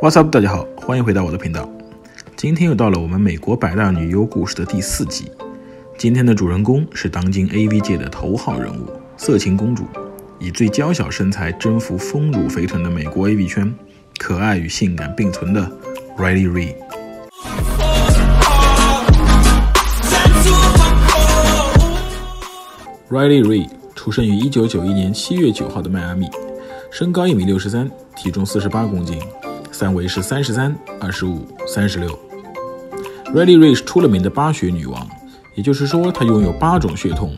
What's up，大家好，欢迎回到我的频道。今天又到了我们美国百大女优故事的第四集。今天的主人公是当今 AV 界的头号人物——色情公主，以最娇小身材征服丰乳肥臀的美国 AV 圈，可爱与性感并存的 Riley Reid。Riley Reid 出生于1991年7月9号的迈阿密，身高一米六十三，体重四十八公斤。三围是三十三、二十五、三十六。Riley Reid 是出了名的八血女王，也就是说，她拥有八种血统，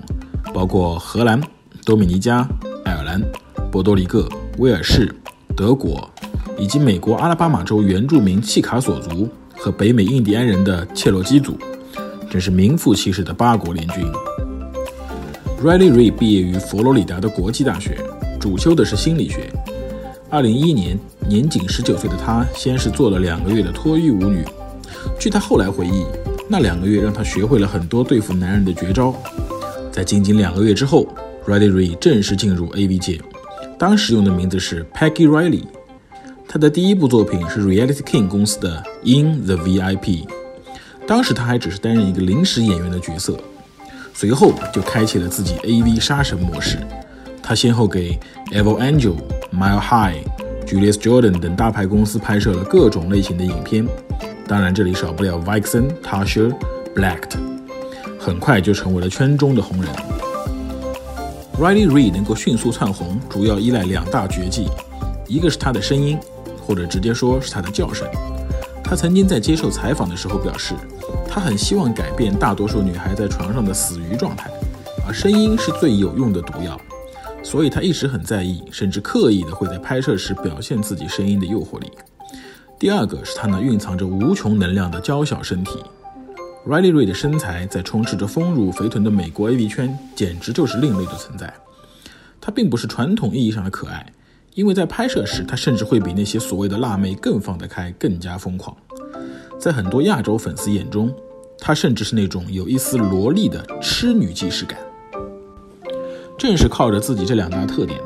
包括荷兰、多米尼加、爱尔兰、波多黎各、威尔士、德国，以及美国阿拉巴马州原住民契卡索族和北美印第安人的切罗基族，真是名副其实的八国联军。Riley Reid 毕业于佛罗里达的国际大学，主修的是心理学。二零一一年，年仅十九岁的她先是做了两个月的脱衣舞女。据她后来回忆，那两个月让她学会了很多对付男人的绝招。在仅仅两个月之后，Riley Reid 正式进入 AV 界，当时用的名字是 Peggy Riley。她的第一部作品是 Reality King 公司的《In the VIP》，当时她还只是担任一个临时演员的角色。随后就开启了自己 AV 杀神模式。她先后给 Evil Angel。Mile High、Julius Jordan 等大牌公司拍摄了各种类型的影片，当然这里少不了 Vixen、Tasha、Blacked，很快就成为了圈中的红人。Riley Reid 能够迅速窜红，主要依赖两大绝技，一个是她的声音，或者直接说是她的叫声。她曾经在接受采访的时候表示，她很希望改变大多数女孩在床上的死鱼状态，而声音是最有用的毒药。所以他一直很在意，甚至刻意的会在拍摄时表现自己声音的诱惑力。第二个是他那蕴藏着无穷能量的娇小身体。Riley Reid 的身材在充斥着丰乳肥臀的美国 AV 圈，简直就是另类的存在。她并不是传统意义上的可爱，因为在拍摄时，她甚至会比那些所谓的辣妹更放得开，更加疯狂。在很多亚洲粉丝眼中，她甚至是那种有一丝萝莉的痴女既视感。正是靠着自己这两大特点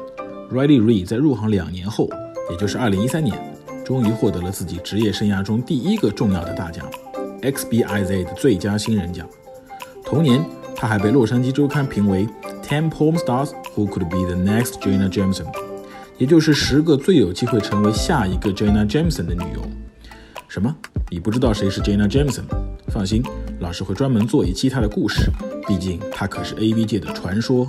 ，Riley Reid 在入行两年后，也就是2013年，终于获得了自己职业生涯中第一个重要的大奖 ——XBIZ 的最佳新人奖。同年，他还被《洛杉矶周刊》评为 Ten Porn Stars Who Could Be the Next Jenna Jameson，也就是十个最有机会成为下一个 Jenna Jameson 的女优。什么？你不知道谁是 Jenna Jameson？放心，老师会专门做一期她的故事，毕竟她可是 AV 界的传说。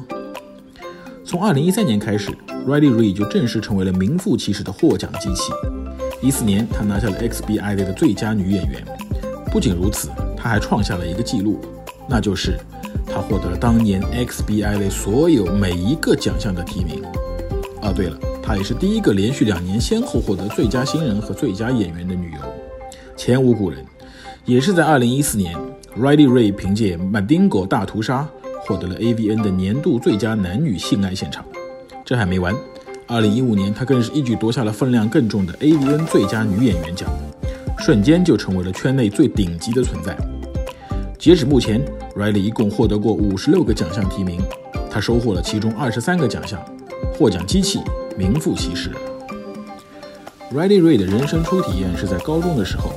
从二零一三年开始，Riley Reid 就正式成为了名副其实的获奖机器。一四年，她拿下了 XBIZ 的最佳女演员。不仅如此，她还创下了一个记录，那就是她获得了当年 XBIZ 所有每一个奖项的提名。哦，对了，她也是第一个连续两年先后获得最佳新人和最佳演员的女优，前无古人。也是在二零一四年，Riley Reid 凭借《Mandingo 大屠杀》。获得了 AVN 的年度最佳男女性爱现场。这还没完，二零一五年，他更是一举夺下了分量更重的 AVN 最佳女演员奖，瞬间就成为了圈内最顶级的存在。截止目前，Riley 一共获得过五十六个奖项提名，他收获了其中二十三个奖项，获奖机器名副其实。Riley Reid 的人生初体验是在高中的时候，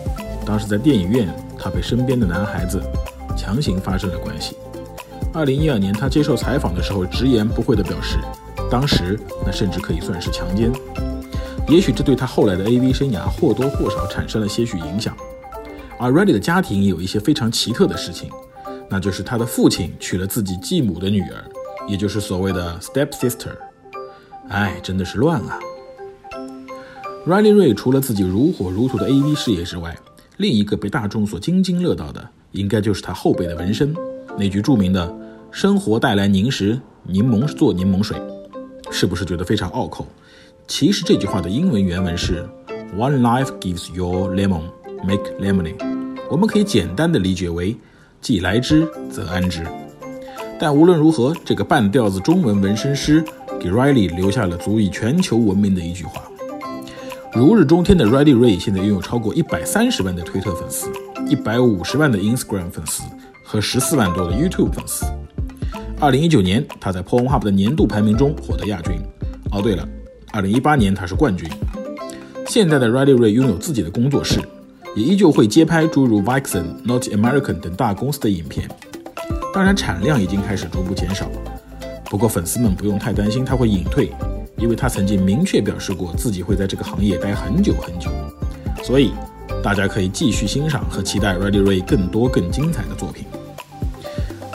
当时在电影院，她被身边的男孩子强行发生了关系。二零一二年，他接受采访的时候直言不讳地表示，当时那甚至可以算是强奸。也许这对他后来的 AV 生涯或多或少产生了些许影响。而 Riley 的家庭有一些非常奇特的事情，那就是他的父亲娶了自己继母的女儿，也就是所谓的 step sister。哎，真的是乱啊！Riley Ray 除了自己如火如荼的 AV 事业之外，另一个被大众所津津乐道的，应该就是他后背的纹身。那句著名的“生活带来凝时，柠檬做柠檬水”，是不是觉得非常拗口？其实这句话的英文原文是 “One life gives your lemon, make lemonade”，我们可以简单的理解为“既来之则安之”。但无论如何，这个半吊子中文纹身师给 Riley 留下了足以全球闻名的一句话。如日中天的 Riley Ray 现在拥有超过一百三十万的推特粉丝，一百五十万的 Instagram 粉丝。和十四万多的 YouTube 粉丝。二零一九年，他在 Pornhub 的年度排名中获得亚军。哦，对了，二零一八年他是冠军。现在的 Riley Ray 拥有自己的工作室，也依旧会接拍诸如 Vixen、Not American 等大公司的影片。当然，产量已经开始逐步减少。不过，粉丝们不用太担心他会隐退，因为他曾经明确表示过自己会在这个行业待很久很久。所以，大家可以继续欣赏和期待 Riley Ray 更多更精彩的作品。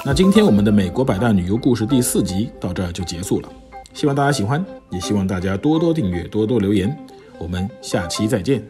那今天我们的美国百大旅游故事第四集到这儿就结束了，希望大家喜欢，也希望大家多多订阅，多多留言。我们下期再见。